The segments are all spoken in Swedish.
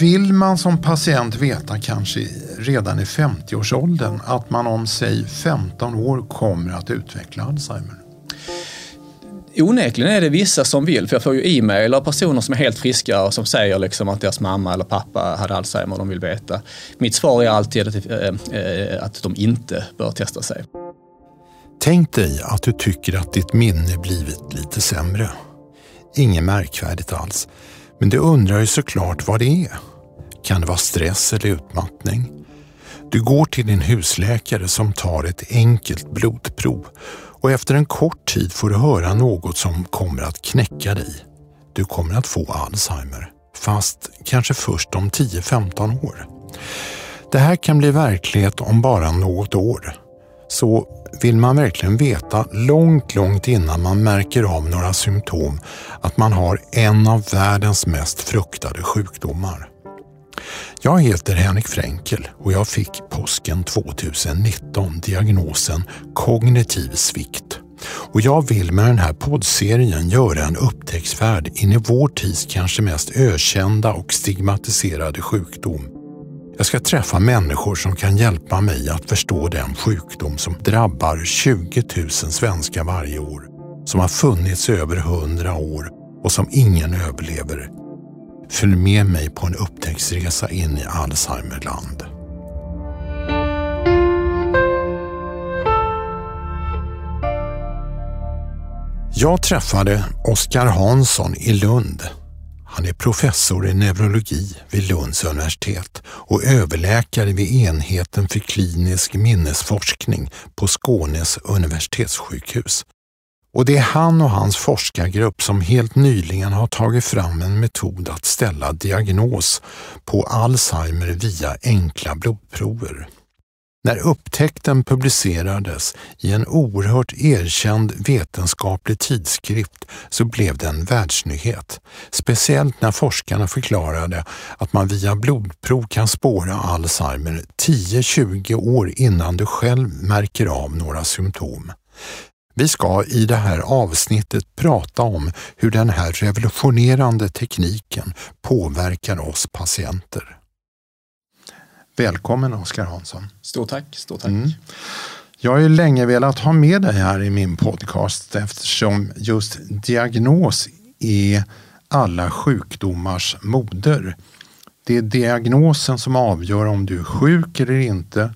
Vill man som patient veta kanske redan i 50-årsåldern att man om säg 15 år kommer att utveckla Alzheimer? Onekligen är det vissa som vill, för jag får ju e-mail av personer som är helt friska och som säger liksom att deras mamma eller pappa hade Alzheimer och de vill veta. Mitt svar är alltid att, äh, att de inte bör testa sig. Tänk dig att du tycker att ditt minne blivit lite sämre. Inget märkvärdigt alls. Men du undrar ju såklart vad det är. Kan det vara stress eller utmattning? Du går till din husläkare som tar ett enkelt blodprov och efter en kort tid får du höra något som kommer att knäcka dig. Du kommer att få Alzheimer, fast kanske först om 10-15 år. Det här kan bli verklighet om bara något år. Så vill man verkligen veta långt, långt innan man märker av några symptom att man har en av världens mest fruktade sjukdomar. Jag heter Henrik Fränkel och jag fick påsken 2019 diagnosen kognitiv svikt. Och jag vill med den här poddserien göra en upptäcktsfärd in i vår tids kanske mest ökända och stigmatiserade sjukdom. Jag ska träffa människor som kan hjälpa mig att förstå den sjukdom som drabbar 20 000 svenskar varje år, som har funnits i över 100 år och som ingen överlever Följ med mig på en upptäcktsresa in i Alzheimerland. Jag träffade Oskar Hansson i Lund. Han är professor i neurologi vid Lunds universitet och överläkare vid enheten för klinisk minnesforskning på Skånes universitetssjukhus. Och det är han och hans forskargrupp som helt nyligen har tagit fram en metod att ställa diagnos på Alzheimer via enkla blodprover. När upptäckten publicerades i en oerhört erkänd vetenskaplig tidskrift så blev det en världsnyhet. Speciellt när forskarna förklarade att man via blodprov kan spåra Alzheimer 10-20 år innan du själv märker av några symptom. Vi ska i det här avsnittet prata om hur den här revolutionerande tekniken påverkar oss patienter. Välkommen Oskar Hansson. Stort tack. Stort tack. Mm. Jag har ju länge velat ha med dig här i min podcast eftersom just diagnos är alla sjukdomars moder. Det är diagnosen som avgör om du är sjuk eller inte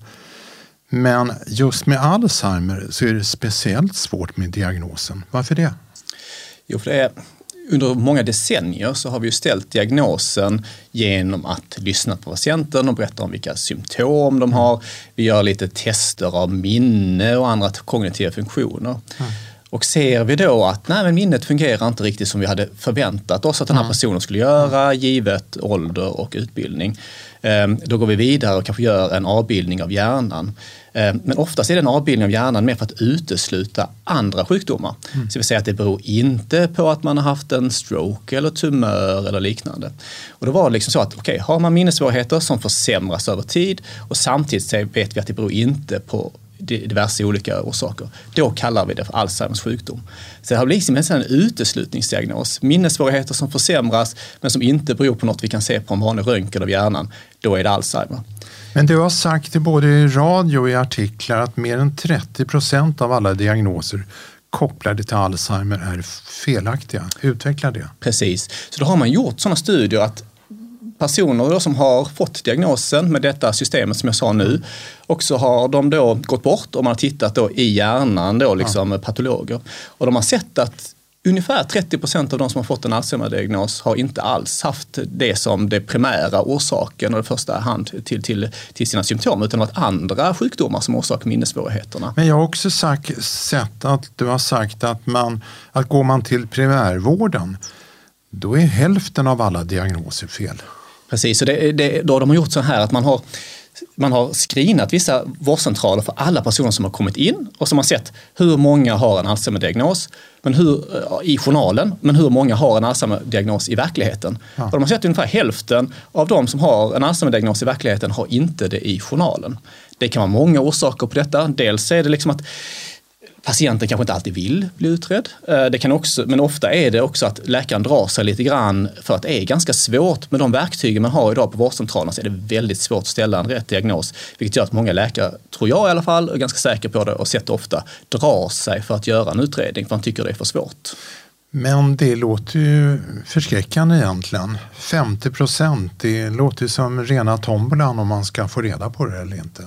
men just med Alzheimer så är det speciellt svårt med diagnosen. Varför det? Jo, för det är, under många decennier så har vi ju ställt diagnosen genom att lyssna på patienten och berätta om vilka symptom de har. Vi gör lite tester av minne och andra kognitiva funktioner. Mm. Och ser vi då att nej, men minnet fungerar inte riktigt som vi hade förväntat oss att den här personen skulle göra givet ålder och utbildning. Ehm, då går vi vidare och kanske gör en avbildning av hjärnan. Ehm, men oftast är det en avbildning av hjärnan mer för att utesluta andra sjukdomar. Mm. Så vi säger att det beror inte på att man har haft en stroke eller tumör eller liknande. Och då var det liksom så att okay, har man minnessvårigheter som försämras över tid och samtidigt vet vi att det beror inte på diverse olika orsaker. Då kallar vi det för Alzheimers sjukdom. Så det har blivit liksom en uteslutningsdiagnos. Minnessvårigheter som försämras men som inte beror på något vi kan se på en vanlig röntgen av hjärnan. Då är det Alzheimer. Men du har sagt både i radio och i artiklar att mer än 30 procent av alla diagnoser kopplade till Alzheimer är felaktiga. Utveckla det. Precis, så då har man gjort sådana studier att personer som har fått diagnosen med detta systemet som jag sa nu och så har de då gått bort och man har tittat då i hjärnan då liksom ja. patologer. Och de har sett att Ungefär 30 procent av de som har fått en Alzheimer-diagnos har inte alls haft det som det primära orsaken och i första hand till, till, till sina symptom utan varit andra sjukdomar som orsakar minnessvårigheterna. Men jag har också sagt, sett att du har sagt att, man, att går man till primärvården då är hälften av alla diagnoser fel. Precis, och det, det, då de har gjort så här att man har man har screenat vissa vårdcentraler för alla personer som har kommit in och som har sett hur många har en Alzheimer-diagnos men hur, eh, i journalen, men hur många har en Alzheimer-diagnos i verkligheten. Ja. Och de har sett att ungefär hälften av de som har en Alzheimer-diagnos i verkligheten har inte det i journalen. Det kan vara många orsaker på detta. Dels är det liksom att Patienten kanske inte alltid vill bli utredd. Eh, det kan också, men ofta är det också att läkaren drar sig lite grann för att det är ganska svårt med de verktyg man har idag på vårdcentralen så är det väldigt svårt att ställa en rätt diagnos. Vilket gör att många läkare, tror jag i alla fall, är ganska säker på det och sett ofta drar sig för att göra en utredning för man tycker det är för svårt. Men det låter ju förskräckande egentligen. 50 procent, det låter som rena tombolan om man ska få reda på det eller inte.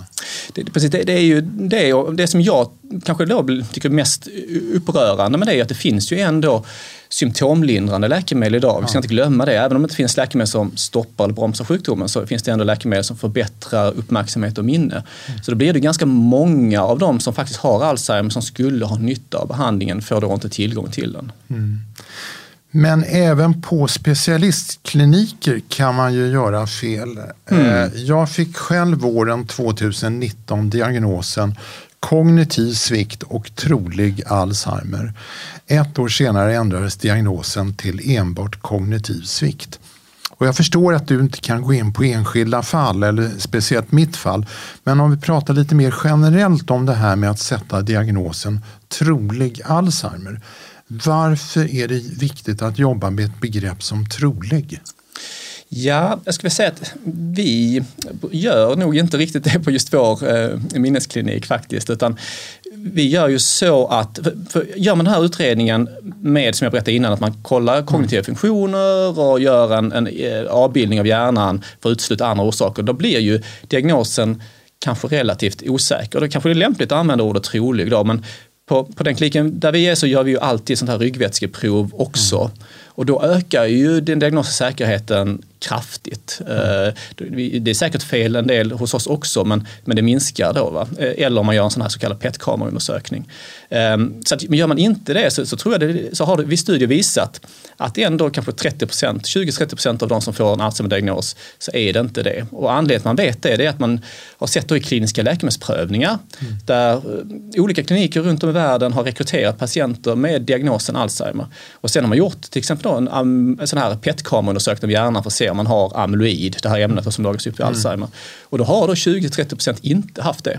Det, precis, det, det är ju det, det som jag kanske då tycker är mest upprörande med det är att det finns ju ändå symptomlindrande läkemedel idag. Vi ska inte glömma det. Även om det inte finns läkemedel som stoppar eller bromsar sjukdomen så finns det ändå läkemedel som förbättrar uppmärksamhet och minne. Mm. Så då blir det ganska många av dem som faktiskt har Alzheimer som skulle ha nytta av behandlingen får då inte tillgång till den. Mm. Men även på specialistkliniker kan man ju göra fel. Mm. Eh, jag fick själv våren 2019 diagnosen kognitiv svikt och trolig Alzheimer. Ett år senare ändrades diagnosen till enbart kognitiv svikt. Och jag förstår att du inte kan gå in på enskilda fall, eller speciellt mitt fall. Men om vi pratar lite mer generellt om det här med att sätta diagnosen trolig Alzheimer. Varför är det viktigt att jobba med ett begrepp som trolig? Ja, jag skulle säga att vi gör nog inte riktigt det på just vår eh, minnesklinik faktiskt, utan vi gör ju så att, för, för gör man den här utredningen med, som jag berättade innan, att man kollar kognitiva mm. funktioner och gör en, en eh, avbildning av hjärnan för att utesluta andra orsaker, då blir ju diagnosen kanske relativt osäker. Då kanske det är lämpligt att använda ordet trolig då, men på, på den kliniken där vi är så gör vi ju alltid sånt här ryggvätskeprov också. Mm. Och då ökar ju den diagnostiska säkerheten kraftigt. Mm. Det är säkert fel en del hos oss också men, men det minskar då. Va? Eh, eller om man gör en sån här så kallad PET-kameraundersökning. Ehm, så att, men gör man inte det så, så tror jag det, så har det, vi studier visat att ändå kanske 30% 20-30% av de som får en Alzheimer-diagnos så är det inte det. Och anledningen till att man vet det är att man har sett då i kliniska läkemedelsprövningar mm. där eh, olika kliniker runt om i världen har rekryterat patienter med diagnosen Alzheimer. Och sen har man gjort till exempel då en, en sån här PET-kameraundersökning av hjärnan för att se om man har amyloid, det här ämnet som lagras upp i mm. Alzheimer. Och då har då 20-30% inte haft det.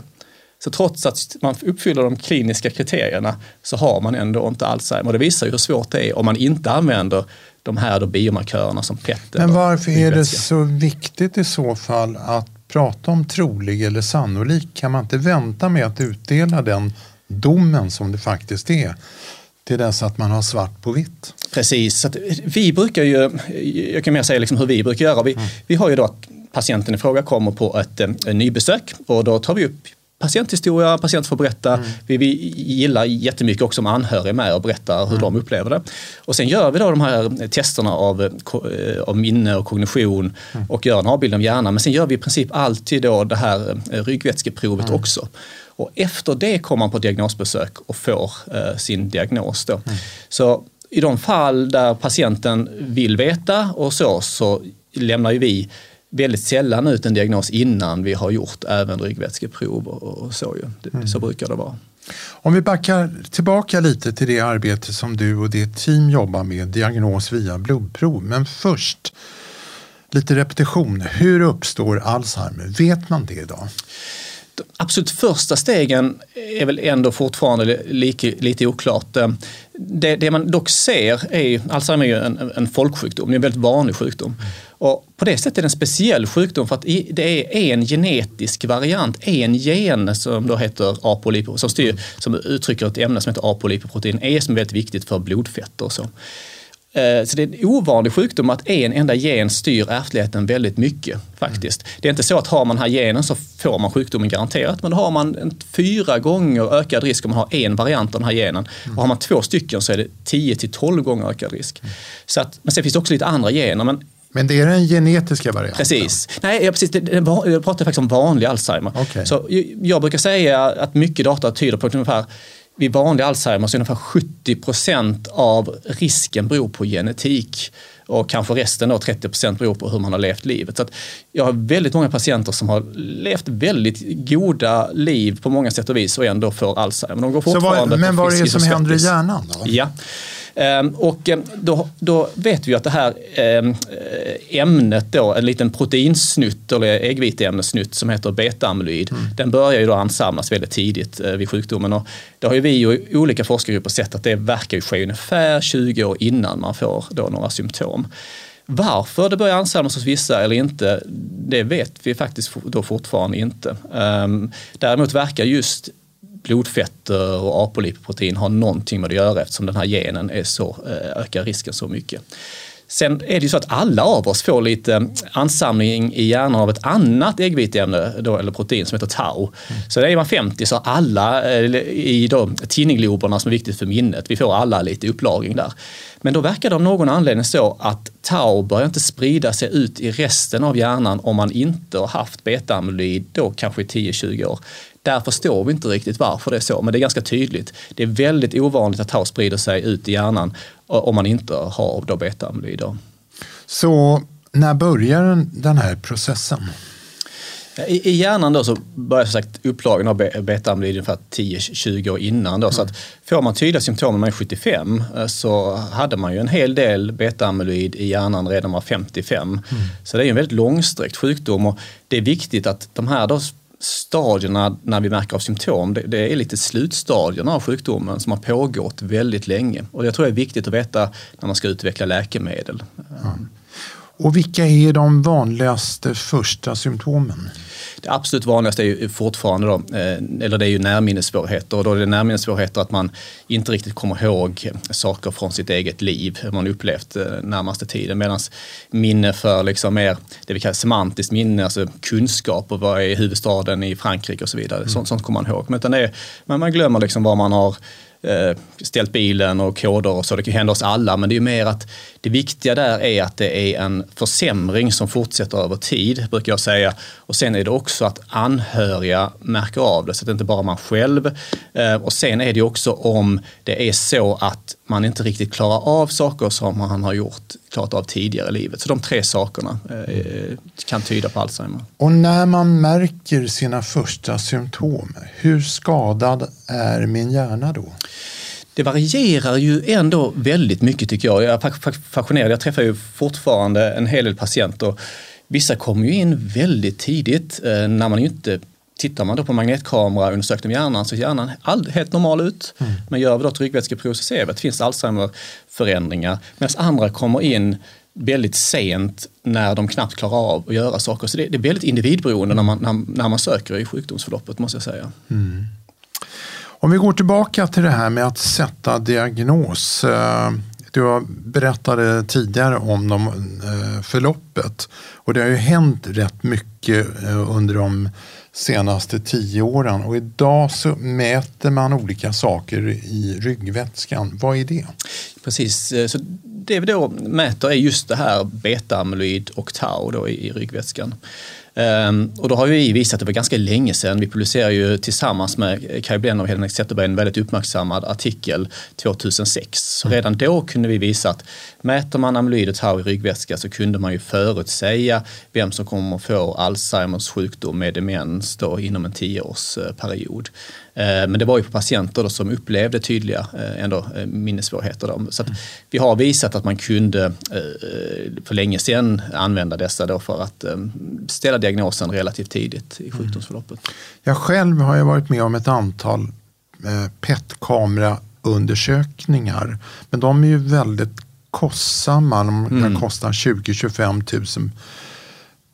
Så trots att man uppfyller de kliniska kriterierna så har man ändå inte Alzheimer. Och det visar ju hur svårt det är om man inte använder de här då biomarkörerna som PET. Men varför är det så viktigt i så fall att prata om trolig eller sannolik? Kan man inte vänta med att utdela den domen som det faktiskt är till dess att man har svart på vitt? Precis, så vi brukar ju, jag kan mer säga liksom hur vi brukar göra. Vi, mm. vi har ju då att patienten i fråga kommer på ett, ett eh, nybesök och då tar vi upp patienthistoria, patient får berätta. Mm. Vi, vi gillar jättemycket också om anhöriga med och berättar hur mm. de upplever det. Och sen gör vi då de här testerna av, eh, av minne och kognition mm. och gör en avbildning av hjärnan. Men sen gör vi i princip alltid då det här eh, ryggvätskeprovet mm. också. Och efter det kommer man på diagnosbesök och får eh, sin diagnos. Då. Mm. Så i de fall där patienten vill veta och så, så lämnar ju vi väldigt sällan ut en diagnos innan vi har gjort även ryggvätskeprov och, så. Ju. Mm. Så brukar det vara. Om vi backar tillbaka lite till det arbete som du och ditt team jobbar med, diagnos via blodprov. Men först lite repetition. Hur uppstår Alzheimer? Vet man det idag? De absolut första stegen är väl ändå fortfarande lite, lite oklart. Det, det, man dock ser är, Alzheimer är en, en folksjukdom, det är en väldigt vanlig sjukdom. Och på det sättet är det en speciell sjukdom för att det är en genetisk variant, en gen som då heter apolipo, som, styr, som uttrycker ett ämne som heter apolipoprotein E som är väldigt viktigt för blodfetter och så. Eh, så det är en ovanlig sjukdom att en enda gen styr ärftligheten väldigt mycket faktiskt. Mm. Det är inte så att har man den här genen så får man sjukdomen garanterat, men då har man en fyra gånger ökad risk om man har en variant av den här genen. Mm. Och har man två stycken så är det 10 till 12 gånger ökad risk. Mm. Så att, men sen finns det också lite andra gener. Men men det är den genetiska varianten? Precis. Nej, ja, precis. jag pratar faktiskt om vanlig Alzheimer. Okay. Så jag brukar säga att mycket data tyder på att ungefär vid vanlig Alzheimer så är ungefär 70 procent av risken beror på genetik och kanske resten då 30 procent beror på hur man har levt livet. Så jag har väldigt många patienter som har levt väldigt goda liv på många sätt och vis och ändå får Alzheimer. De går fortfarande vad, men vad är det som händer i hjärnan? Då? Ja. Ehm, och ehm, då, då vet vi att det här ehm, ämnet då, en liten proteinsnutt eller äggviteämnessnutt som heter beta-amyloid, mm. den börjar ju då ansamlas väldigt tidigt eh, vid sjukdomen. Och det har ju vi och olika forskargrupper sett att det verkar ju ske ungefär 20 år innan man får då några symptom. Varför det börjar ansamlas hos vissa eller inte, det vet vi faktiskt då fortfarande inte. Däremot verkar just blodfetter och apolipoprotein har någonting med det att göra eftersom den här genen är så, eh, ökar risken så mycket. Sen är det ju så att alla av oss får lite ansamling i hjärnan av ett annat äggviteämne eller protein som heter tau. Mm. Så är man 50 så har alla i tinningloberna som är viktigt för minnet, vi får alla lite upplagring där. Men då verkar det av någon anledning så att tau börjar inte sprida sig ut i resten av hjärnan om man inte har haft beta-amyloid då kanske i 10-20 år. Där förstår vi inte riktigt varför det är så, men det är ganska tydligt. Det är väldigt ovanligt att tau sprider sig ut i hjärnan om man inte har då beta-amyloider. Så när börjar den här processen? I, hjärnan då så börjar sagt upplagen av beta-amyloid ungefär 10-20 år innan. Då, mm. så att får man tydliga symptom när man är 75 eh, så hade man ju en hel del beta-amyloid i hjärnan redan när man var 55. Mm. Så det är en väldigt långsträckt sjukdom och det är viktigt att de här då stadierna när vi märker av symptom, det, det, är lite slutstadierna av sjukdomen som har pågått väldigt länge. Och jag tror det är viktigt att veta när man ska utveckla läkemedel. Mm. Och vilka är de vanligaste första symptomen? Det absolut vanligaste är ju fortfarande då, eh, eller det är ju närminnessvårigheter. Och då är det närminnessvårigheter att man inte riktigt kommer ihåg saker från sitt eget liv, hur man upplevt eh, närmaste tiden. Medan minne för liksom mer det vi kallar semantiskt minne, alltså kunskap och vad är huvudstaden i Frankrike och så vidare. Mm. Sånt, sånt kommer man ihåg. Men, det är, men man glömmer liksom vad man har Eh, ställt bilen och koder och så. Det kan hända oss alla, men det är mer att det viktiga där är att det är en försämring som fortsätter över tid, brukar jag säga. Och sen är det också att anhöriga märker av det, så att det inte bara man själv. Eh, och sen är det också om det är så att man inte riktigt klarar av saker som man har gjort klart av tidigare i livet. Så de tre sakerna eh, kan tyda på Alzheimer. Och när man märker sina första symptom, hur skadad är min hjärna då? det varierar ju ändå väldigt mycket tycker jag. Jag är fascinerad. Jag träffar ju fortfarande en hel del patienter. Vissa kommer ju in väldigt tidigt eh, när man inte Tittar man då på magnetkamera undersökning av hjärnan så ser hjärnan all, helt normal ut. Mm. Men gör vi då ett ryggvätskeprov så ser vi att det finns Alzheimer-förändringar. Medan andra kommer in väldigt sent när de knappt klarar av att göra saker. Så det, det är väldigt individberoende när man, när, när man söker i sjukdomsförloppet måste jag säga. Mm. Om vi går tillbaka till det här med att sätta diagnos. Eh, du berättade tidigare om de, eh, förloppet och det har ju hänt rätt mycket eh, under de senaste tio åren och idag så mäter man olika saker i ryggvätskan. Vad är det? Precis, eh, så det vi då mäter är just det här beta-amyloid och tau då i ryggvätskan. Um, och då har vi visat, det var ganska länge sedan, vi publicerade ju tillsammans med Kaj Blenner och Henrik Zetterberg en väldigt uppmärksammad artikel 2006. Så mm. redan då kunde vi visa att mäter man amyloid och tau i ryggvätska så kunde man ju förutsäga vem som kommer att få Alzheimers sjukdom med demens då inom en tioårsperiod. Eh, men det var ju på patienter som upplevde tydliga eh, ändå, eh, minnessvårigheter. Då. Så vi har visat att man kunde för länge sedan använda dessa då för att ställa diagnosen relativt tidigt i mm. sjukdomsförloppet. Jag själv har ju varit med om ett antal PET-kameraundersökningar. Men de är ju väldigt kostsamma. De kan mm. kosta 20-25 000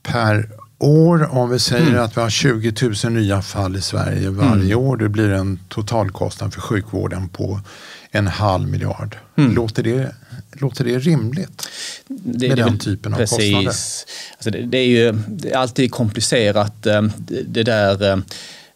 per år, om vi säger mm. att vi har 20 000 nya fall i Sverige varje mm. år, det blir en totalkostnad för sjukvården på en halv miljard. Mm. Låter, det, låter det rimligt? Det, med det, den typen av precis. kostnader? Alltså det, det, är ju det är alltid komplicerat eh, det, det där. Eh,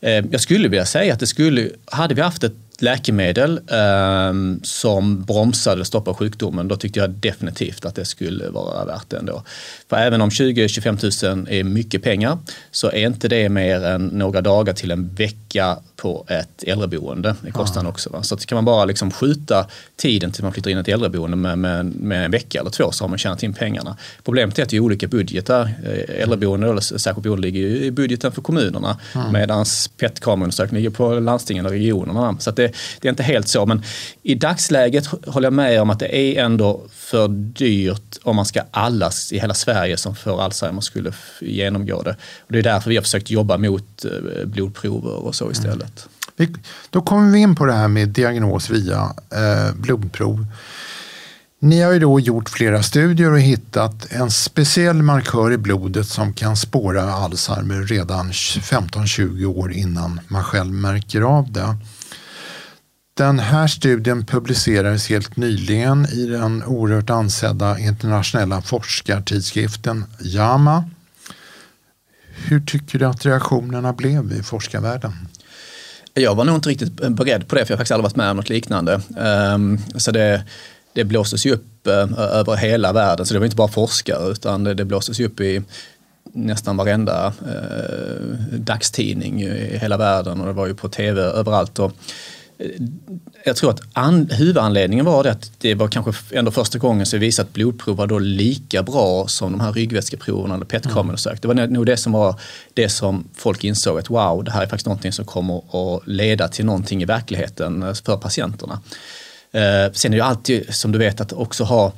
eh, jag skulle vilja säga att det skulle, hade vi haft ett läkemedel eh, som bromsade eller stoppade sjukdomen, då tyckte jag definitivt att det skulle vara värt det ändå. För även om 20-25 000 är mycket pengar så är inte det mer än några dagar till en vecka på ett äldreboende i kostnaden också. Va? Så att kan man bara liksom skjuta tiden till man flyttar in ett äldreboende med, med, med, en vecka eller två så har man tjänat in pengarna. Problemet är att det är olika budgetar. Eh, äldreboende eller särskilt boende ligger i budgeten för kommunerna mm. medan PET-kameraundersökning ligger på landstingen och regionerna. Så det det, är inte helt så. Men i dagsläget håller jag med om att det är ändå för dyrt om man ska alla i hela Sverige som får Alzheimer skulle genomgå det. Och det är därför vi har försökt jobba mot eh, blodprover och så istället. Mm. Då kommer vi in på det här med diagnos via eh, blodprov. Ni har ju då gjort flera studier och hittat en speciell markör i blodet som kan spåra Alzheimer redan 15-20 år innan man själv märker av det. Den här studien publicerades helt nyligen i den oerhört ansedda internationella forskartidskriften JAMA. Hur tycker du att reaktionerna blev i forskarvärlden? Jag var nog inte riktigt beredd på det, för jag har faktiskt aldrig varit med om något liknande. Um, så det, det blåstes ju upp uh, över hela världen, så det var inte bara forskare, utan det, det blåstes upp i nästan varenda uh, dagstidning i hela världen och det var ju på tv överallt. Och, jag tror att an, huvudanledningen var det att det var kanske ändå första gången som vi visade att blodprov var då lika bra som de här ryggvätskeproverna eller PET-kamerundersökningar. Det var nog det som var det som folk insåg att wow, det här är faktiskt någonting som kommer att leda till någonting i verkligheten för patienterna. Eh, sen är det ju alltid, som du vet, att också ha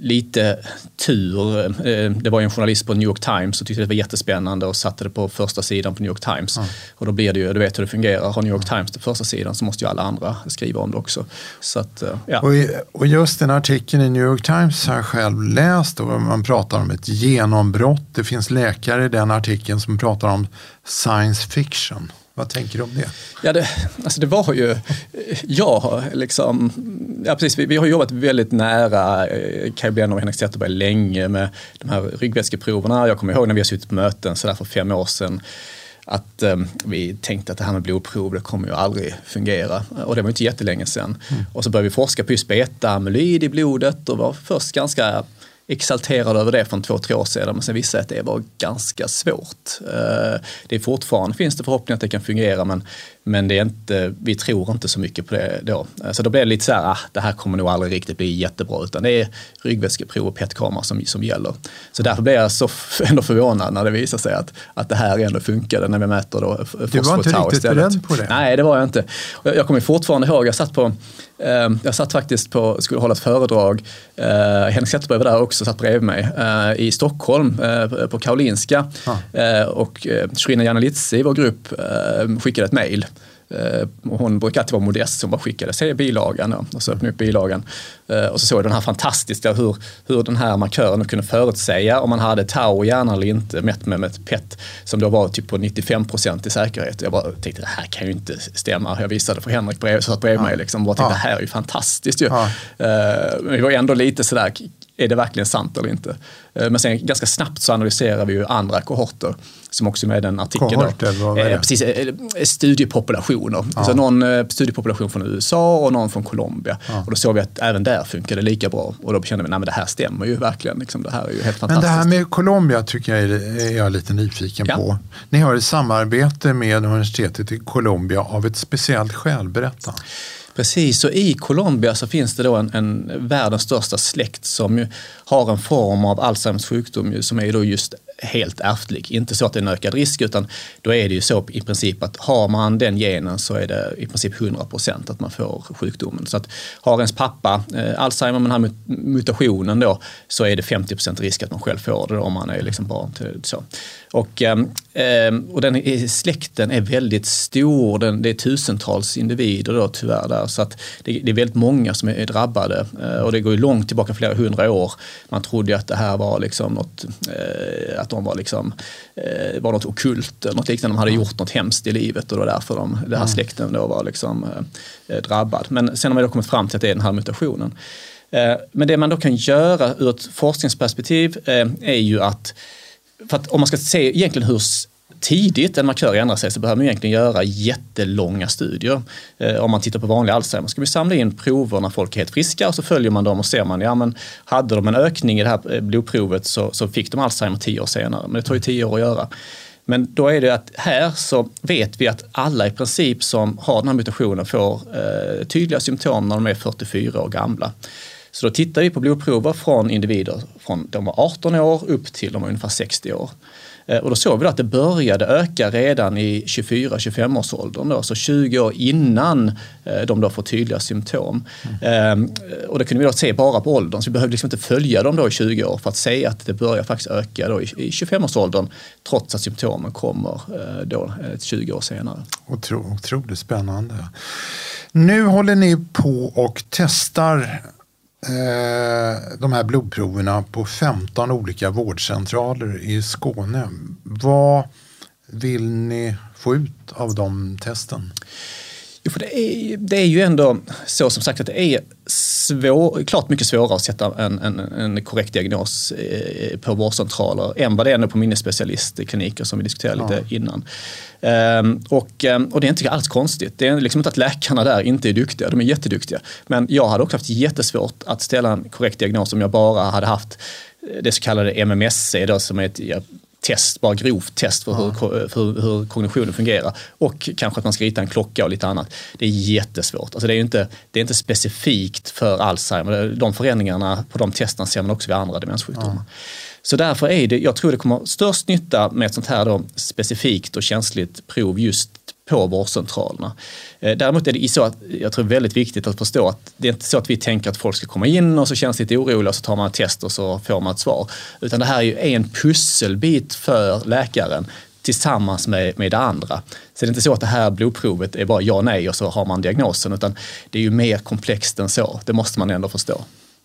lite tur. Eh, det var en journalist på New York Times som tyckte det var jättespännande och satte det på första sidan på New York Times. Mm. Och då blir det ju, du vet hur det fungerar, har New York Times det första sidan så måste ju alla andra skriva om det också. Så att, eh, ja. och, och just den artikeln i New York Times har jag själv läst och man pratar om ett genombrott. Det finns läkare i den artikeln som pratar om science fiction. Vad tänker du om det? Ja, det, alltså det var ju, jag liksom, ja precis, vi, vi har jobbat väldigt nära eh, Kaj och Henrik Zetterberg länge med de här ryggvätskeproverna. Jag kommer ihåg när vi har suttit på möten så där för fem år sedan att um, vi tänkte att det här med blodprov det kommer ju aldrig fungera. Och det var inte jättelänge sedan. Mm. Och så började vi forska på just beta-amyloid i blodet och var först ganska exalterad över det för två, tre år sedan men sen visade jag att det var ganska svårt. Eh, det är fortfarande finns det förhoppning att det kan fungera men, men det är inte, vi tror inte så mycket på det då. Eh, så då blev det lite så här, ah, det här kommer nog aldrig riktigt bli jättebra utan det är ryggvätskeprov och PET-kamera som, som gäller. Så därför blev jag så ändå förvånad när det visade sig att, att det här ändå funkade när vi mäter då Du var inte riktigt beredd på det? Nej, det var jag inte. Jag, jag kommer fortfarande ihåg, jag satt på jag satt faktiskt på, skulle hålla ett föredrag, uh, Henrik Zetterberg var där också, satt bredvid mig, uh, i Stockholm uh, på Karolinska. Ah. och Janalitsi i vår grupp skickade ett mejl Eh, hon brukar alltid vara modest, hon bara skickade, se bilagan och så öppnade jag upp bilagan. Eh, och så såg jag den här fantastiska hur, hur den här markören kunde förutsäga om man hade tau i hjärnan eller inte mätt med ett PET som då var typ på 95 procent i säkerhet. Jag bara tänkte det här kan ju inte stämma. Jag visade för Henrik bredvid, satt bredvid ja. mig liksom, bara tänkte ja. det här är ju fantastiskt ju. Ja. Eh, vi var ändå lite sådär, är det verkligen sant eller inte? Men sen ganska snabbt så analyserar vi ju andra kohorter som också är med i den artikeln. Kohort, då. Eh, precis, eh, studiepopulationer. Ja. Så någon eh, studiepopulation från USA och någon från Colombia. Ja. Och då såg vi att även där funkar det lika bra. Och då kände vi att det här stämmer ju verkligen. Liksom, det här är ju helt fantastiskt. Men det här med Colombia tycker jag är, är jag lite nyfiken ja. på. Ni har ett samarbete med universitetet i Colombia av ett speciellt skäl. Berätta. Precis, och i Colombia så finns det då en, en världens största släkt som har en form av Alzheimers sjukdom som är då just helt ärftlig. Inte så att det är en ökad risk utan då är det ju så i princip att har man den genen så är det i princip 100 procent att man får sjukdomen. Så att har ens pappa eh, Alzheimer med den här mutationen då så är det 50 procent risk att man själv får det då, om man är liksom barn till så. Och, eh, och den släkten är väldigt stor, den, det är tusentals individer då tyvärr där så att det, det är väldigt många som är drabbade eh, och det går ju långt tillbaka, flera hundra år. Man trodde ju att det här var liksom något, eh, att de var liksom, eh, var något okult eller något liknande, de hade gjort något hemskt i livet och det var därför de, den här släkten då var liksom eh, drabbad. Men sen har man då kommit fram till att det är den här mutationen. Eh, men det man då kan göra ur ett forskningsperspektiv eh, är ju att för att om man ska se egentligen hur tidigt en markör ändrar sig så behöver man egentligen göra jättelånga studier. Eh, om man tittar på vanlig Alzheimer ska vi samla in prover när folk är helt friska och så följer man dem och ser man, ja men hade de en ökning i det här eh, blodprovet så, så fick de Alzheimer tio år senare. Men det tar ju tio år att göra. Men då är det att här så vet vi att alla i princip som har den här mutationen får eh, tydliga symptom när de är 44 år gamla. Så då tittar vi på blodprover från individer från de var 18 år upp till de var ungefär 60 år. Eh, och då såg vi att det började öka redan i 24-25 års åldern, så 20 år innan eh, de då får tydliga symptom. Mm. Och det kunde vi då se bara på åldern, så vi behövde liksom inte följa dem då i 20 år för att se att det börjar faktiskt öka då i 25-årsåldern trots att symptomen kommer då 20 år senare. Otro, otroligt spännande. Nu håller ni på och testar eh, de här blodproverna på 15 olika vårdcentraler i Skåne. Vad vill ni få ut av de testen? Jo, för det, är, det är ju ändå så som sagt att det är svår, klart mycket svårare att sätta en, en, en korrekt diagnos eh, på vårdcentraler än vad det är på minnesspecialistkliniker som vi diskuterade lite ja. innan. Um, och, um, och det är inte alls konstigt. Det är liksom inte att läkarna där inte är duktiga, de är jätteduktiga. Men jag hade också haft jättesvårt att ställa en korrekt diagnos om jag bara hade haft det så kallade MMSC då, som är ett test, bara grovt test för, hur, för hur kognitionen fungerar. Och kanske att man ska rita en klocka och lite annat. Det är jättesvårt. Alltså det, är inte, det är inte specifikt för Alzheimer. De förändringarna på de testerna ser man också vid andra demenssjukdomar. Ja. Så därför är det, jag tror det kommer störst nytta med ett sånt här då specifikt och känsligt prov just på vårdcentralerna. Eh, däremot är det så att jag tror det väldigt viktigt att förstå att det är inte så att vi tänker att folk ska komma in och så känns lite oroliga och så tar man ett test och så får man ett svar. Utan det här är ju en pusselbit för läkaren tillsammans med, med det andra. Så det är inte så att det här blodprovet är bara ja nej och så har man diagnosen utan det är ju mer komplext än så. Det måste man ändå förstå.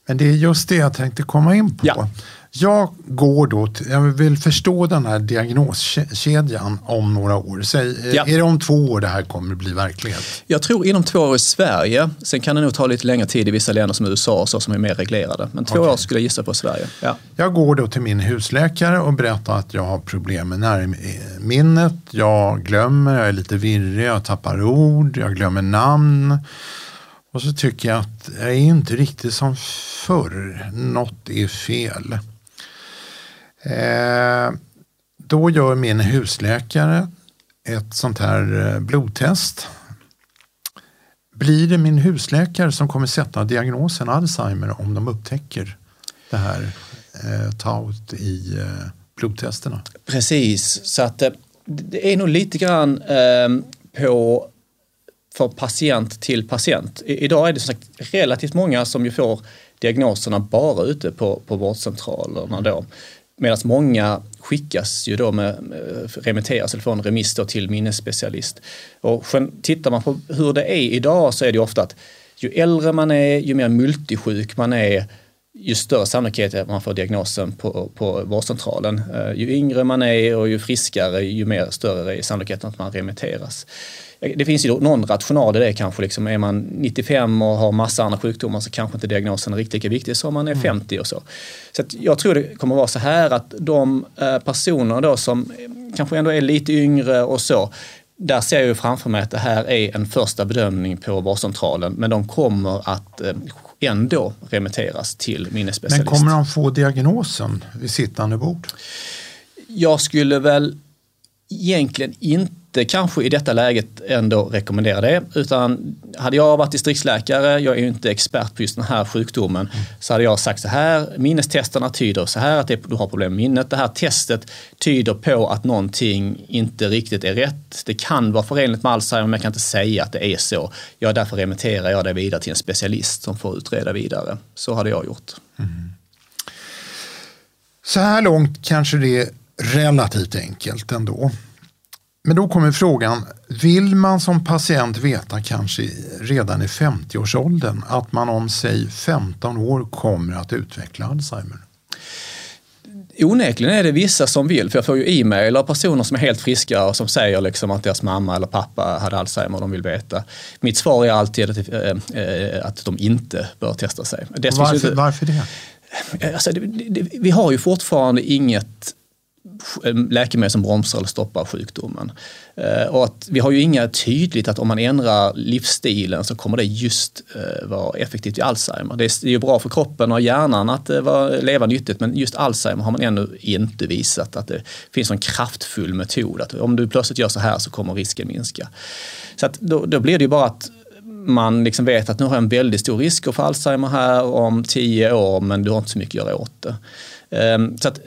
Men det är just det jag tänkte komma in på. Ja. Jag går då, till, jag vill förstå den här diagnoskedjan om några år. Säg, ja. Är det om två år det här kommer bli verklighet? Jag tror inom två år i Sverige. Sen kan det nog ta lite längre tid i vissa länder som USA och så som är mer reglerade. Men två okay. år skulle jag gissa på Sverige. Ja. Jag går då till min husläkare och berättar att jag har problem med närminnet. Jag glömmer, jag är lite virrig, jag tappar ord, jag glömmer namn. Och så tycker jag att jag är inte riktigt som förr. Något är fel. Eh, då gör min husläkare ett sånt här eh, blodtest. Blir det min husläkare som kommer sätta diagnosen Alzheimer om de upptäcker det här eh, taut i eh, blodtesterna? Precis, så att eh, det är nog lite grann eh, på för patient till patient. I, idag är det som sagt relativt många som ju får diagnoserna bara ute på, på vårdcentralerna då. Medan många skickas ju då med, eh, remitteras eller får en remiss då till minnesspecialist. Och tittar man på hur det är idag så är det ofta att ju äldre man är, ju mer multisjuk man är, ju större sannolikhet är att man får diagnosen på, på vårdcentralen. Uh, ju yngre man är och ju friskare, ju mer större är sannolikheten att man remitteras. Det finns ju någon rational i det kanske. Liksom, är man 95 och har massa andra sjukdomar så kanske inte diagnosen är riktigt lika viktig som man är 50 mm. och så. Så jag tror det kommer vara så här att de eh, personer då som kanske ändå är lite yngre och så, där ser jag ju framför mig att det här är en första bedömning på vårdcentralen, men de kommer att eh, ändå remitteras till minnesspecialist. Men kommer de få diagnosen vid sittande bord? Jag skulle väl egentligen inte inte kanske i detta läget ändå rekommendera det. Utan hade jag varit distriktsläkare, jag är ju inte expert på just den här sjukdomen, mm. så hade jag sagt så här, minnestesterna tyder så här att du har problem med minnet. Det här testet tyder på att någonting inte riktigt är rätt. Det kan vara förenligt med Alzheimer, men jag kan inte säga att det är så. Ja, därför remitterar jag det vidare till en specialist som får utreda vidare. Så hade jag gjort. Mm. Så här långt kanske det är relativt enkelt ändå. Men då kommer frågan, vill man som patient veta kanske redan i 50-årsåldern att man om säg 15 år kommer att utveckla Alzheimer? Onekligen är det vissa som vill, för jag får ju e-mail av personer som är helt friska och som säger liksom att deras mamma eller pappa hade Alzheimer och de vill veta. Mitt svar är alltid att, äh, att de inte bör testa sig. Varför, varför det? Alltså, det, det? Vi har ju fortfarande inget Eh, läkemedel som bromsar eller stoppar sjukdomen. Eh, och att vi har ju inga tydligt att om man ändrar livsstilen så kommer det just eh, vara effektivt i Alzheimer. Det är ju bra för kroppen och hjärnan att leva nyttigt men just Alzheimer har man ännu inte visat att det finns en kraftfull metod. Att om du plötsligt gör så här så kommer risken minska. Så att då, då blir det ju bara att man liksom vet att nu har jag en väldigt stor risk att få Alzheimer här om tio år men du har inte så mycket att göra åt det. Ehm, så att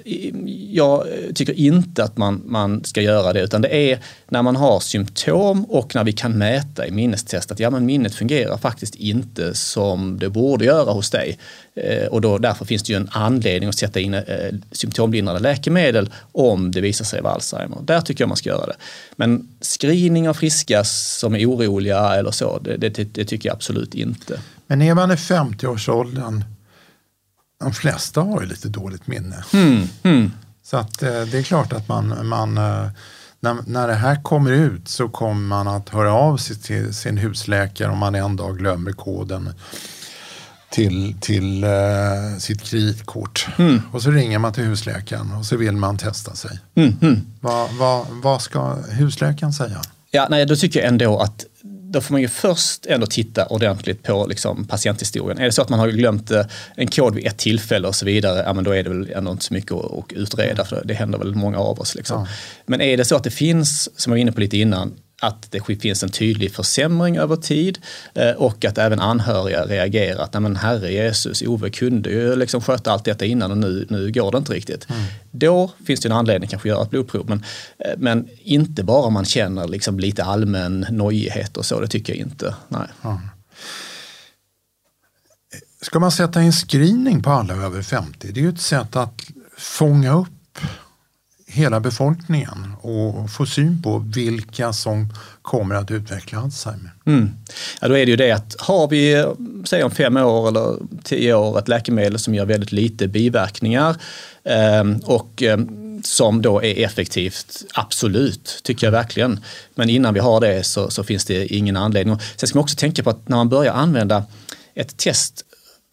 jag tycker inte att man, man ska göra det utan det är när man har symptom och när vi kan mäta i minnestest att ja, men minnet fungerar faktiskt inte som det borde göra hos dig. Ehm, och då, därför finns det ju en anledning att sätta in eh, symptomlindrande läkemedel om det visar sig vara Alzheimer. Där tycker jag man ska göra det. Men screening av friska som är oroliga eller så, det, det, det tycker jag absolut inte. Men är man i 50-årsåldern de flesta har ju lite dåligt minne. Mm, mm. Så att eh, det är klart att man, man eh, när, när det här kommer ut så kommer man att höra av sig till sin husläkare om man en dag glömmer koden till, till uh, sitt kreditkort. Mm. Och så ringer man till husläkaren och så vill man testa sig. Mm, mm. Vad, vad, vad ska husläkaren säga? Ja, nej, då tycker jag ändå att då får man ju först ändå titta ordentligt på liksom patienthistorien. Är det så att man har glömt eh, en kod vid ett tillfälle och så vidare, ja, men då är det väl ändå inte så mycket att, att utreda för det händer väl många av oss. Liksom. Ja. Men är det så att det finns, som jag var inne på lite innan, att det finns en tydlig försämring över tid eh, och att även anhöriga reagerar att men herre Jesus, Ove kunde ju liksom sköta allt detta innan och nu, nu går det inte riktigt. Mm. Då finns det en anledning kanske att göra ett blodprov men, eh, men inte bara om man känner liksom lite allmän nojighet och så, det tycker jag inte. Nej. Mm. Ska man sätta in screening på alla över 50? Det är ju ett sätt att fånga upp hela befolkningen och få syn på vilka som kommer att utveckla Alzheimer. Mm. Ja, då är det ju det att har vi, säg om fem år eller tio år, ett läkemedel som gör väldigt lite biverkningar eh, och eh, som då är effektivt, absolut, tycker jag verkligen. Men innan vi har det så, så finns det ingen anledning. Sen ska man också tänka på att när man börjar använda ett test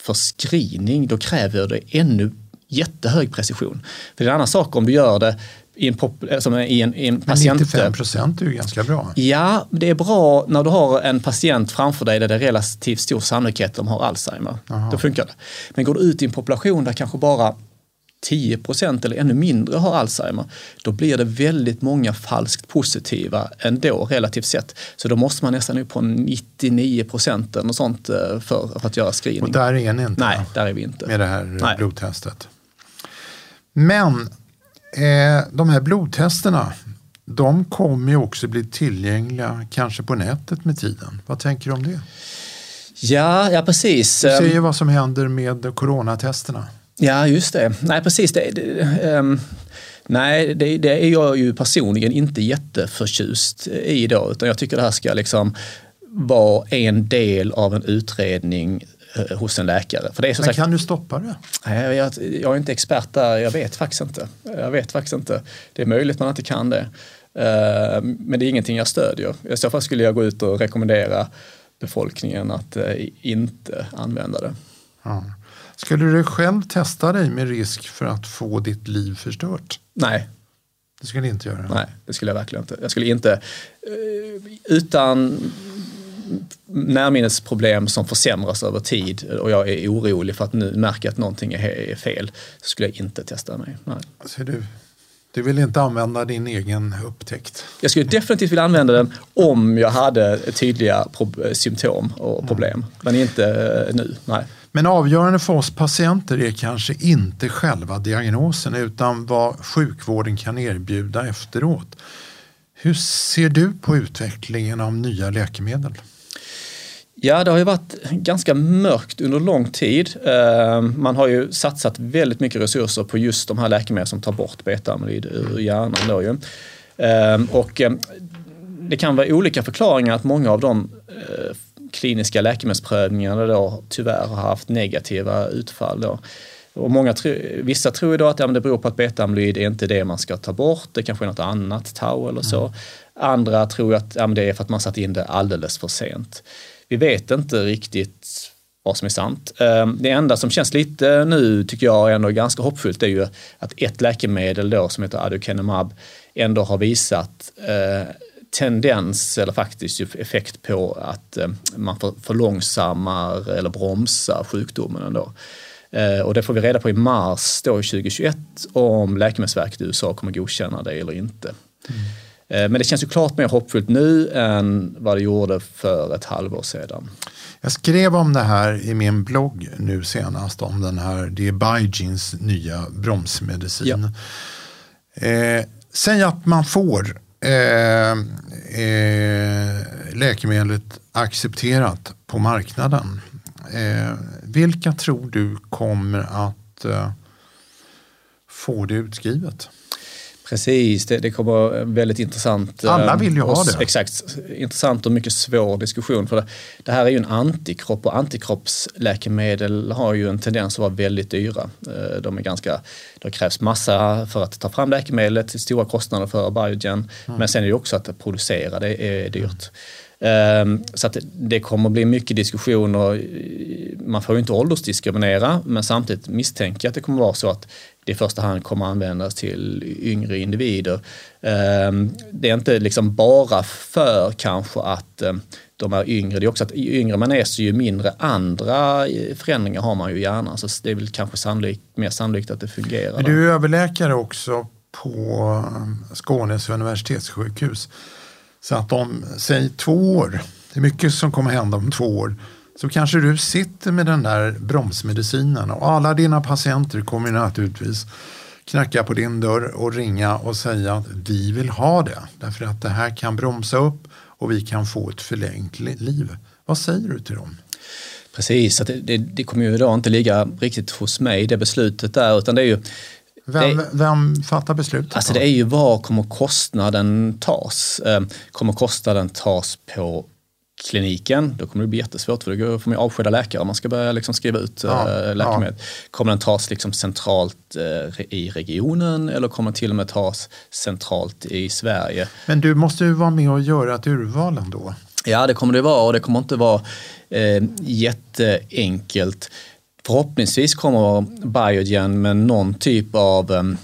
för screening, då kräver det ännu jättehög precision. För det är en annan sak om du gör det i en, pop, som i en, i en patient... 95 procent är ju ganska bra. Ja, det är bra när du har en patient framför dig där det är relativt stor sannolikhet att de har Alzheimer. Aha. Då funkar det. Men går du ut i en population där kanske bara 10 procent eller ännu mindre har Alzheimer, då blir det väldigt många falskt positiva ändå relativt sett. Så då måste man nästan upp på 99 procent och sånt eh, för, för, att göra screening. Och där är ni inte? Nej, där är vi inte. Med det här Nej. blodtestet. Men eh, de här blodtesterna, de kommer ju också bli tillgängliga kanske på nätet med tiden. Vad tänker du om det? Ja, ja precis. Du ser ju vad som händer med coronatesterna. Ja, just det. Nej, precis. Det, det um, nej, det, det, är jag ju personligen inte jätteförtjust i då, utan jag tycker det här ska liksom vara en del av en utredning hos en läkare. För det är så Men sagt, kan du stoppa det? Jag, jag, jag är inte expert där, jag vet faktiskt inte. Jag vet faktiskt inte. Det är möjligt man inte kan det. Eh, men det är ingenting jag stödjer. I så fall skulle jag gå ut och rekommendera befolkningen att eh, inte använda det. Ja. Skulle du själv testa dig med risk för att få ditt liv förstört? Nej. Det skulle inte göra? Nej, det skulle jag verkligen inte. Jag skulle inte, utan närminnesproblem som försämras över tid och jag är orolig för att nu märker att någonting är fel så skulle jag inte testa mig. Nej. Alltså du, du vill inte använda din egen upptäckt? Jag skulle definitivt vilja använda den om jag hade tydliga symptom och problem, mm. men inte eh, nu. Nej. Men avgörande för oss patienter är kanske inte själva diagnosen utan vad sjukvården kan erbjuda efteråt. Hur ser du på utvecklingen av nya läkemedel? Ja, det har ju varit ganska mörkt under lång tid. Eh, man har ju satsat väldigt mycket resurser på just de här läkemedlen som tar bort beta-amyloid ur hjärnan. Då ju. Eh, och eh, det kan vara olika förklaringar att många av de kliniska läkemedelsprövningarna då tyvärr har haft negativa utfall. Då. Och många, vissa tror då att ja, det beror på att beta-amyloid är inte det man ska ta bort, det kanske är något annat, tau eller så. Mm. Andra tror att ja, det är för att man satt in det alldeles för sent. Vi vet inte riktigt vad som är sant. Ehm, det enda som känns lite nu, tycker jag, ändå ganska hoppfullt är ju att ett läkemedel då som heter aducanumab ändå har visat eh, tendens eller faktiskt effekt på att eh, man förlångsammar eller bromsar sjukdomen ändå. Eh, och det får vi reda på i mars då 2021 om Läkemedelsverket i USA kommer godkänna det eller inte. Mm. Men det känns ju klart mer hoppfullt nu än vad det gjorde för ett halvår sedan. Jag skrev om det här i min blogg nu senast om den här, det är Biogens nya bromsmedicin. Ja. Eh, säg att man får eh, eh, läkemedlet accepterat på marknaden. Eh, vilka tror du kommer att eh, få det utskrivet? Precis, det, det kommer vara väldigt intressant. Alla eh, vill ju ha det. Exakt, intressant och mycket svår diskussion. För det, det, här är ju en antikropp och antikroppsläkemedel har ju en tendens att vara väldigt dyra. Eh, de är ganska, det krävs massa för att ta fram läkemedlet, stora kostnader för Biogen. Mm. Men sen är det också att producera det är dyrt. Mm. Så att det kommer bli mycket diskussioner. Man får ju inte åldersdiskriminera men samtidigt misstänker jag att det kommer vara så att det i första hand kommer användas till yngre individer. Ehm, det är inte liksom bara för kanske att ehm, de är yngre, det är också att ju yngre man är så ju mindre andra förändringar har man ju i hjärnan. Så det är väl kanske sannolikt, mer sannolikt att det fungerar. Du är överläkare också på ehm, Skånes universitetssjukhus. Så att om, säg två år, det är mycket som kommer hända om två år, så kanske du sitter med den där bromsmedicinen och alla dina patienter kommer naturligtvis knacka på din dörr och ringa och säga att vi vill ha det därför att det här kan bromsa upp och vi kan få ett förlängt liv. Vad säger du till dem? Precis, det, det, det kommer ju idag inte ligga riktigt hos mig det beslutet där utan det är ju vem, det, vem fattar beslutet? Alltså det är ju var kommer kostnaden tas? Eh, kommer kostnaden tas på kliniken, då kommer det bli jättesvårt för då får man avskeda läkare om man ska börja liksom skriva ut ja, äh, läkemedel. Ja. Kommer den tas liksom centralt äh, i regionen eller kommer den till och med tas centralt i Sverige? Men du måste ju vara med och göra ett urval ändå. Ja, det kommer det vara och det kommer inte vara äh, jätteenkelt. Förhoppningsvis kommer Biogen med någon typ av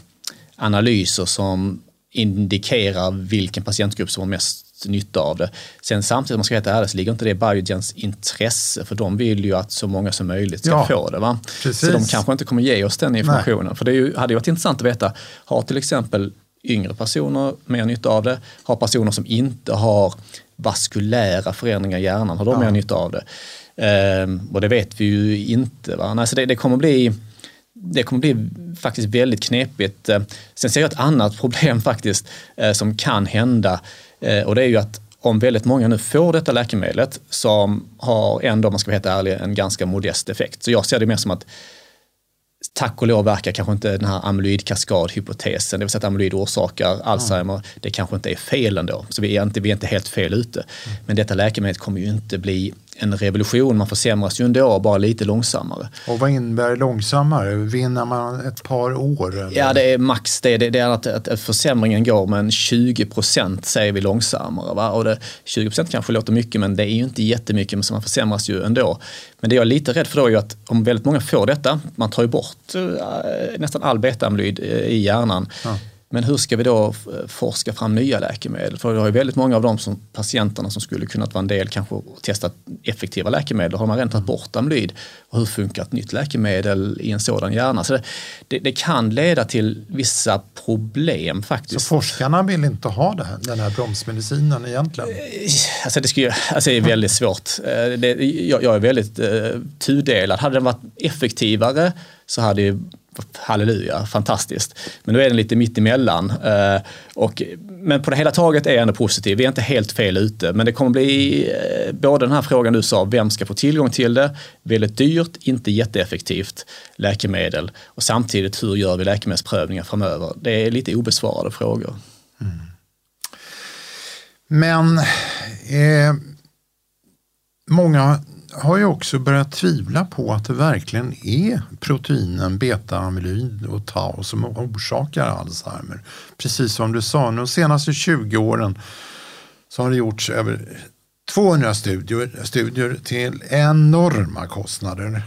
analyser som indikerar vilken patientgrupp som har mest nytta av det. Sen samtidigt, om man ska vara ärlig, så ligger inte det i Biogens intresse, för de vill ju att så många som möjligt ska ja, få det. Va? Så de kanske inte kommer ge oss den informationen. Nej. För det ju, hade ju varit intressant att veta, har till exempel yngre personer mer nytta av det? Har personer som inte har vaskulära förändringar i hjärnan, har de ja. mer nytta av det? Ehm, och det vet vi ju inte. Va? Nej, så det, det kommer bli det kommer bli faktiskt väldigt knepigt. Sen ser jag ett annat problem faktiskt eh, som kan hända Eh, och det är ju att om väldigt många nu får detta läkemedlet som har ändå, om man ska vara helt ärlig, en ganska modest effekt. Så jag ser det mer som att tack och lov verkar kanske inte den här amyloidkaskadhypotesen, det vill säga att amyloid orsakar Alzheimer, mm. det kanske inte är fel ändå. Så vi är inte, vi är inte helt fel ute. Mm. Men detta läkemedel kommer ju inte bli en revolution. Man försämras ju ändå, bara lite långsammare. Och vad innebär långsammare? Vinner man ett par år? Eller? Ja, det är max det. Det, är att, att, försämringen går med 20 procent säger vi långsammare. Va? Och det, 20 procent kanske låter mycket, men det är ju inte jättemycket, så man försämras ju ändå. Men det jag är lite rädd för då är ju att om väldigt många får detta, man tar ju bort äh, nästan all beta-amyloid eh, i hjärnan. Ja men hur ska vi då forska fram nya läkemedel? För vi har ju väldigt många av de som, patienterna som skulle kunnat vara en del kanske testat effektiva läkemedel. Har man redan tagit bort amyloid? Och hur funkar ett nytt läkemedel i en sådan hjärna? Så det, det, det, kan leda till vissa problem faktiskt. Så forskarna vill inte ha det här, den här bromsmedicinen egentligen? Eh, alltså det, skulle, alltså det är väldigt svårt. Eh, det, jag, jag är väldigt uh, tudelad. Hade den varit effektivare så hade halleluja, fantastiskt. Men nu är den lite mittemellan. Eh, och, men på det hela taget är jag ändå positiv. Vi är inte helt fel ute, men det kommer bli eh, både den här frågan du sa, vem ska få tillgång till det? Väldigt dyrt, inte jätteeffektivt läkemedel. Och samtidigt, hur gör vi läkemedelsprövningar framöver? Det är lite obesvarade frågor. Mm. Men eh, många har ju också börjat tvivla på att det verkligen är proteinen beta-amyloid och tau som orsakar Alzheimer. Precis som du sa, de senaste 20 åren så har det gjorts över 200 studier, studier till enorma kostnader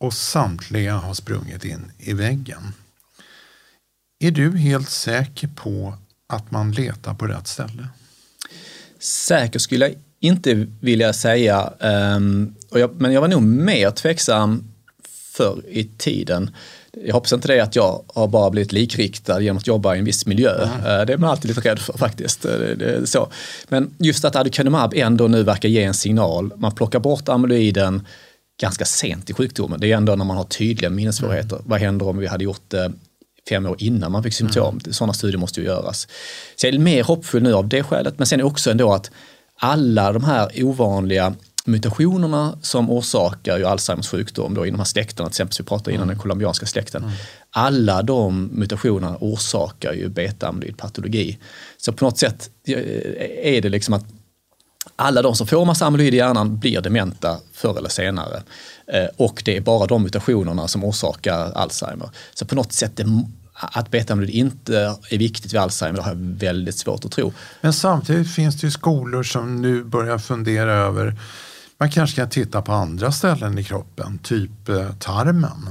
och samtliga har sprungit in i väggen. Är du helt säker på att man letar på rätt ställe? Säker skulle jag inte vilja säga, um, och jag, men jag var nog mer tveksam förr i tiden. Jag hoppas inte det att jag har bara blivit likriktad genom att jobba i en viss miljö. Mm. Det är man alltid lite rädd för faktiskt. Det, det, så. Men just att aducanumab ändå nu verkar ge en signal. Man plockar bort amyloiden ganska sent i sjukdomen. Det är ändå när man har tydliga minnessvårigheter. Mm. Vad händer om vi hade gjort det fem år innan man fick symptom? Mm. Sådana studier måste ju göras. Så jag är mer hoppfull nu av det skälet. Men sen också ändå att alla de här ovanliga mutationerna som orsakar ju Alzheimers sjukdom då i de här släkterna, till exempel vi pratade innan mm. den colombianska släkten. Mm. Alla de mutationerna orsakar ju beta-amyloidpatologi. Så på något sätt är det liksom att alla de som får massa amyloid i hjärnan blir dementa förr eller senare. Eh, och det är bara de mutationerna som orsakar Alzheimer. Så på något sätt att beta-amyloid inte är viktigt vid Alzheimer det har jag väldigt svårt att tro. Men samtidigt finns det ju skolor som nu börjar fundera över man kanske kan titta på andra ställen i kroppen, typ eh, tarmen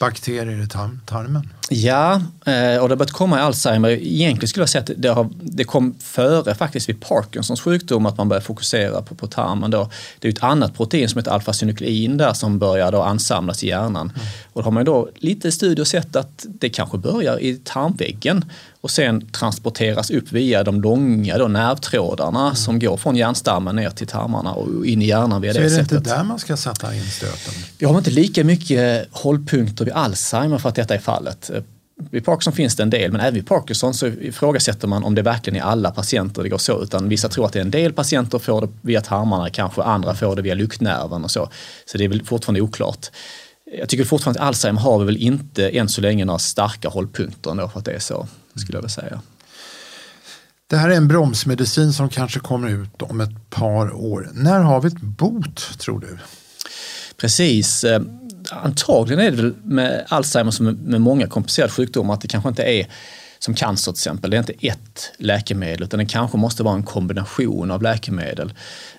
bakterier i tarmen? Ja, eh, och det har börjat komma i Alzheimer. Egentligen skulle jag säga att det, har, det kom före faktiskt vid Parkinsons sjukdom att man börjar fokusera på, på tarmen. Då. Det är ett annat protein som heter alfasynuklein där som börjar då ansamlas i hjärnan. Mm. Och då har man då lite i studier sett att det kanske börjar i tarmväggen och sen transporteras upp via de långa då, nervtrådarna mm. som går från hjärnstammen ner till tarmarna och in i hjärnan via Så det är det sättet. inte där man ska sätta in stöten? Vi har inte lika mycket hållpunkter vid Alzheimer för att detta är fallet. Vid Parkinson finns det en del, men även vid Parkinson så ifrågasätter man om det verkligen är alla patienter det går så. Utan vissa tror att det är en del patienter får det via tarmarna, kanske andra får det via luktnerven och så. Så det är väl fortfarande oklart. Jag tycker fortfarande att Alzheimer har vi väl inte än så länge några starka hållpunkter ändå för att det är så, skulle jag vilja säga. Det här är en bromsmedicin som kanske kommer ut om ett par år. När har vi ett bot, tror du? Precis. Antagligen är det väl med Alzheimer som med många komplicerade sjukdomar att det kanske inte är som cancer till exempel, det är inte ett läkemedel utan det kanske måste vara en kombination av läkemedel.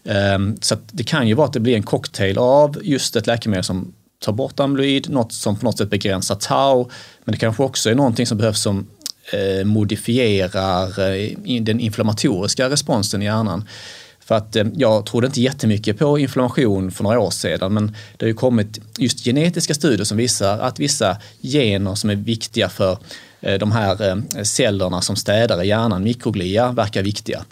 Ehm, så det kan ju vara att det blir en cocktail av just ett läkemedel som tar bort amyloid, något som på något sätt begränsar tau, men det kanske också är någonting som behövs som eh, modifierar eh, den inflammatoriska responsen i hjärnan. För att eh, jag trodde inte jättemycket på inflammation för några år sedan men det har ju kommit just genetiska studier som visar att vissa gener som är viktiga för eh, de här eh, cellerna som städar i hjärnan, mikroglia, verkar viktiga.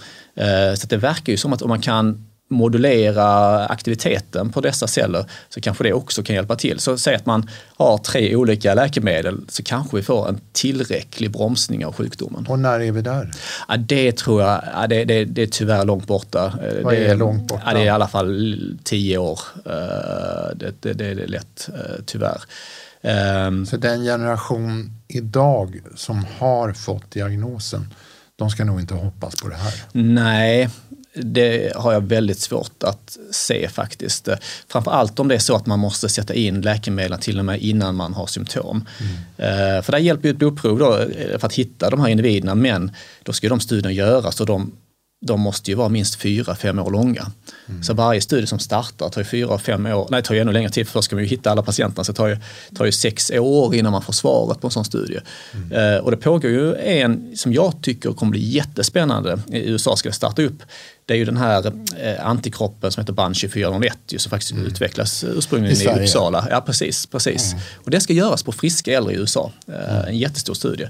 Så det verkar ju som att om man kan modulera aktiviteten på dessa celler så kanske det också kan hjälpa till. Så säg att man har tre olika läkemedel så kanske vi får en tillräcklig bromsning av sjukdomen. Och när är vi där? Ja, det tror jag, ja, det, det, det är tyvärr långt borta. Vad det är långt borta? Ja, det är i alla fall tio år. Eh, det, det, det är lätt, eh, tyvärr. Ehm. Så den generation idag som har fått diagnosen de ska nog inte hoppas på det här. Nej, det har jag väldigt svårt att se faktiskt. Framförallt om det är så att man måste sätta in läkemedel till och med innan man har symptom. Mm. För där hjälper ju ett blodprov då eh, för att hitta de här individerna men då ska de studierna göras och de de måste ju vara minst fyra, fem år långa. Mm. Så varje studie som startar tar ju fyra, fem år, nej det tar ju ännu längre tid, för först ska man ju hitta alla patienterna, så det tar ju, tar ju sex år innan man får svaret på en sån studie. Mm. Eh, och det pågår ju en som jag tycker kommer bli jättespännande, i USA ska det starta upp, det är ju den här eh, antikroppen som heter BAN 2401 som faktiskt mm. utvecklas ursprungligen i, i Uppsala. Ja precis, precis. Och det ska göras på friska äldre i USA, eh, en jättestor studie.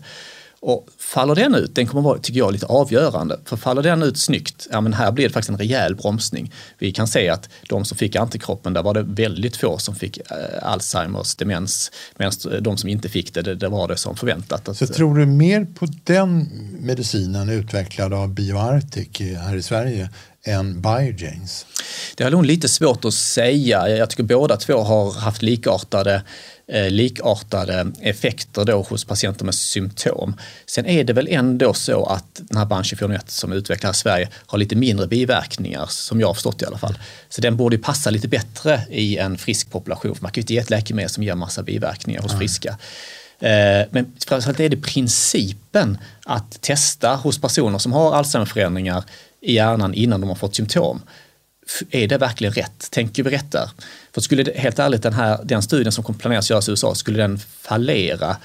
Och faller den ut, den kommer vara, tycker jag, lite avgörande. För faller den ut snyggt, ja men här blir det faktiskt en rejäl bromsning. Vi kan se att de som fick antikroppen, där var det väldigt få som fick eh, Alzheimers demens. Medan de som inte fick det, det, det var det som förväntat. Att, Så tror du mer på den medicinen utvecklad av BioArctic här i Sverige än Biogenes? Det är nog lite svårt att säga. Jag tycker båda två har haft likartade Eh, likartade effekter då hos patienter med symptom. Sen är det väl ändå så att den här BAN 2401 som utvecklas i Sverige har lite mindre biverkningar, som jag har förstått i alla fall. Så den borde passa lite bättre i en frisk population, för man kan ju inte ge ett läkemedel som ger massa biverkningar hos friska. Eh, men framförallt är det principen att testa hos personer som har Alzheimerförändringar i hjärnan innan de har fått symptom är det verkligen rätt? Tänker vi rätt där? För skulle det, helt ärligt den, här, den studien som planeras göras i USA, skulle den fallera,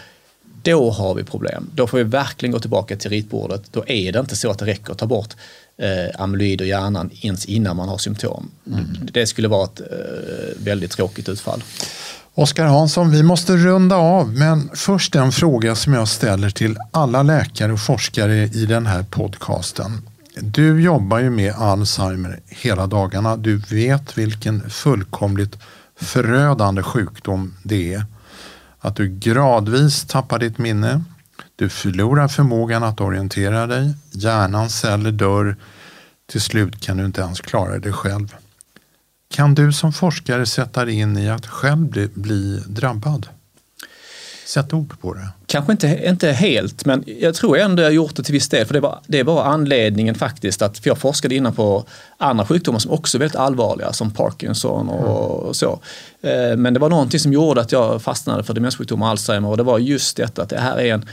då har vi problem. Då får vi verkligen gå tillbaka till ritbordet. Då är det inte så att det räcker att ta bort eh, amyloid och hjärnan ens innan man har symptom. Mm. Det skulle vara ett eh, väldigt tråkigt utfall. Oskar Hansson, vi måste runda av, men först en fråga som jag ställer till alla läkare och forskare i den här podcasten. Du jobbar ju med Alzheimer hela dagarna. Du vet vilken fullkomligt förödande sjukdom det är. Att du gradvis tappar ditt minne. Du förlorar förmågan att orientera dig. Hjärnans celler dör. Till slut kan du inte ens klara dig själv. Kan du som forskare sätta dig in i att själv bli, bli drabbad? Sätt ord på det. Kanske inte, inte helt, men jag tror ändå jag gjort det till viss del. För det var, det var anledningen faktiskt att, för jag forskade innan på andra sjukdomar som också är väldigt allvarliga, som Parkinson och, mm. så. Eh, men det var någonting som gjorde att jag fastnade för demenssjukdom och Alzheimer och det var just detta att det här är en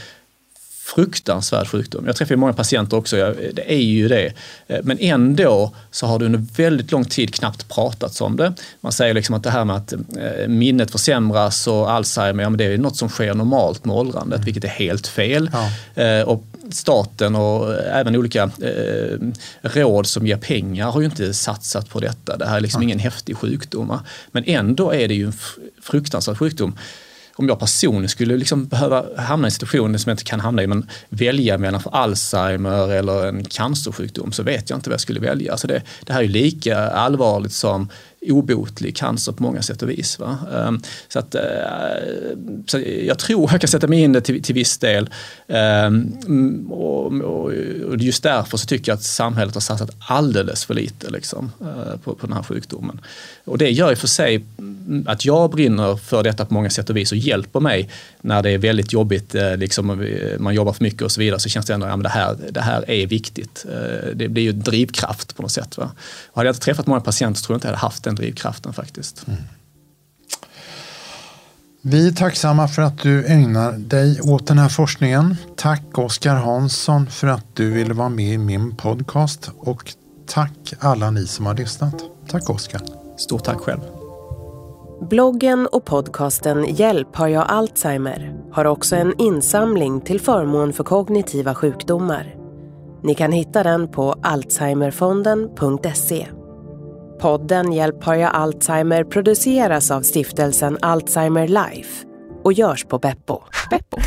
fruktansvärd sjukdom. Jag träffar många patienter också, det är ju det. Eh, men ändå så har det under väldigt lång tid knappt pratats om det. Man säger liksom att det här med att eh, minnet försämras och Alzheimer, ja, men det är något som sker normalt med åldrandet, mm. vilket är helt fel. Ja. Eh, och staten och även olika råd som ger pengar har ju inte satsat på detta. Det här är liksom ja. ingen häftig sjukdom. Men ändå är det ju en fruktansvärd sjukdom om jag personligen skulle liksom behöva hamna i en situation som jag inte kan hamna i, men välja mellan för Alzheimer eller en cancersjukdom så vet jag inte vad jag skulle välja. Alltså det, det här är lika allvarligt som obotlig cancer på många sätt och vis. Va? Ehm, så, att, eh, så jag tror jag kan sätta mig in det till, till viss del. Ehm, mm, och, och, just därför så tycker jag att samhället har satsat alldeles för lite liksom, eh, på, på den här sjukdomen. Och det gör ju för sig att jag brinner för detta på många sätt och vis och hjälper mig när det är väldigt jobbigt, eh, liksom, man jobbar för mycket och så vidare, så känns det ändå att ja, det, här, det här är viktigt. Det blir ju drivkraft på något sätt. Va? Och hade jag inte träffat många patienter så tror jag inte jag hade haft den den drivkraften faktiskt. Mm. Vi är tacksamma för att du ägnar dig åt den här forskningen. Tack Oskar Hansson för att du ville vara med i min podcast och tack alla ni som har lyssnat. Tack Oskar. Stort tack själv. Bloggen och podcasten Hjälp har jag Alzheimer har också en insamling till förmån för kognitiva sjukdomar. Ni kan hitta den på alzheimerfonden.se. Podden Hjälp har jag Alzheimer produceras av stiftelsen Alzheimer Life och görs på Beppo. Beppo.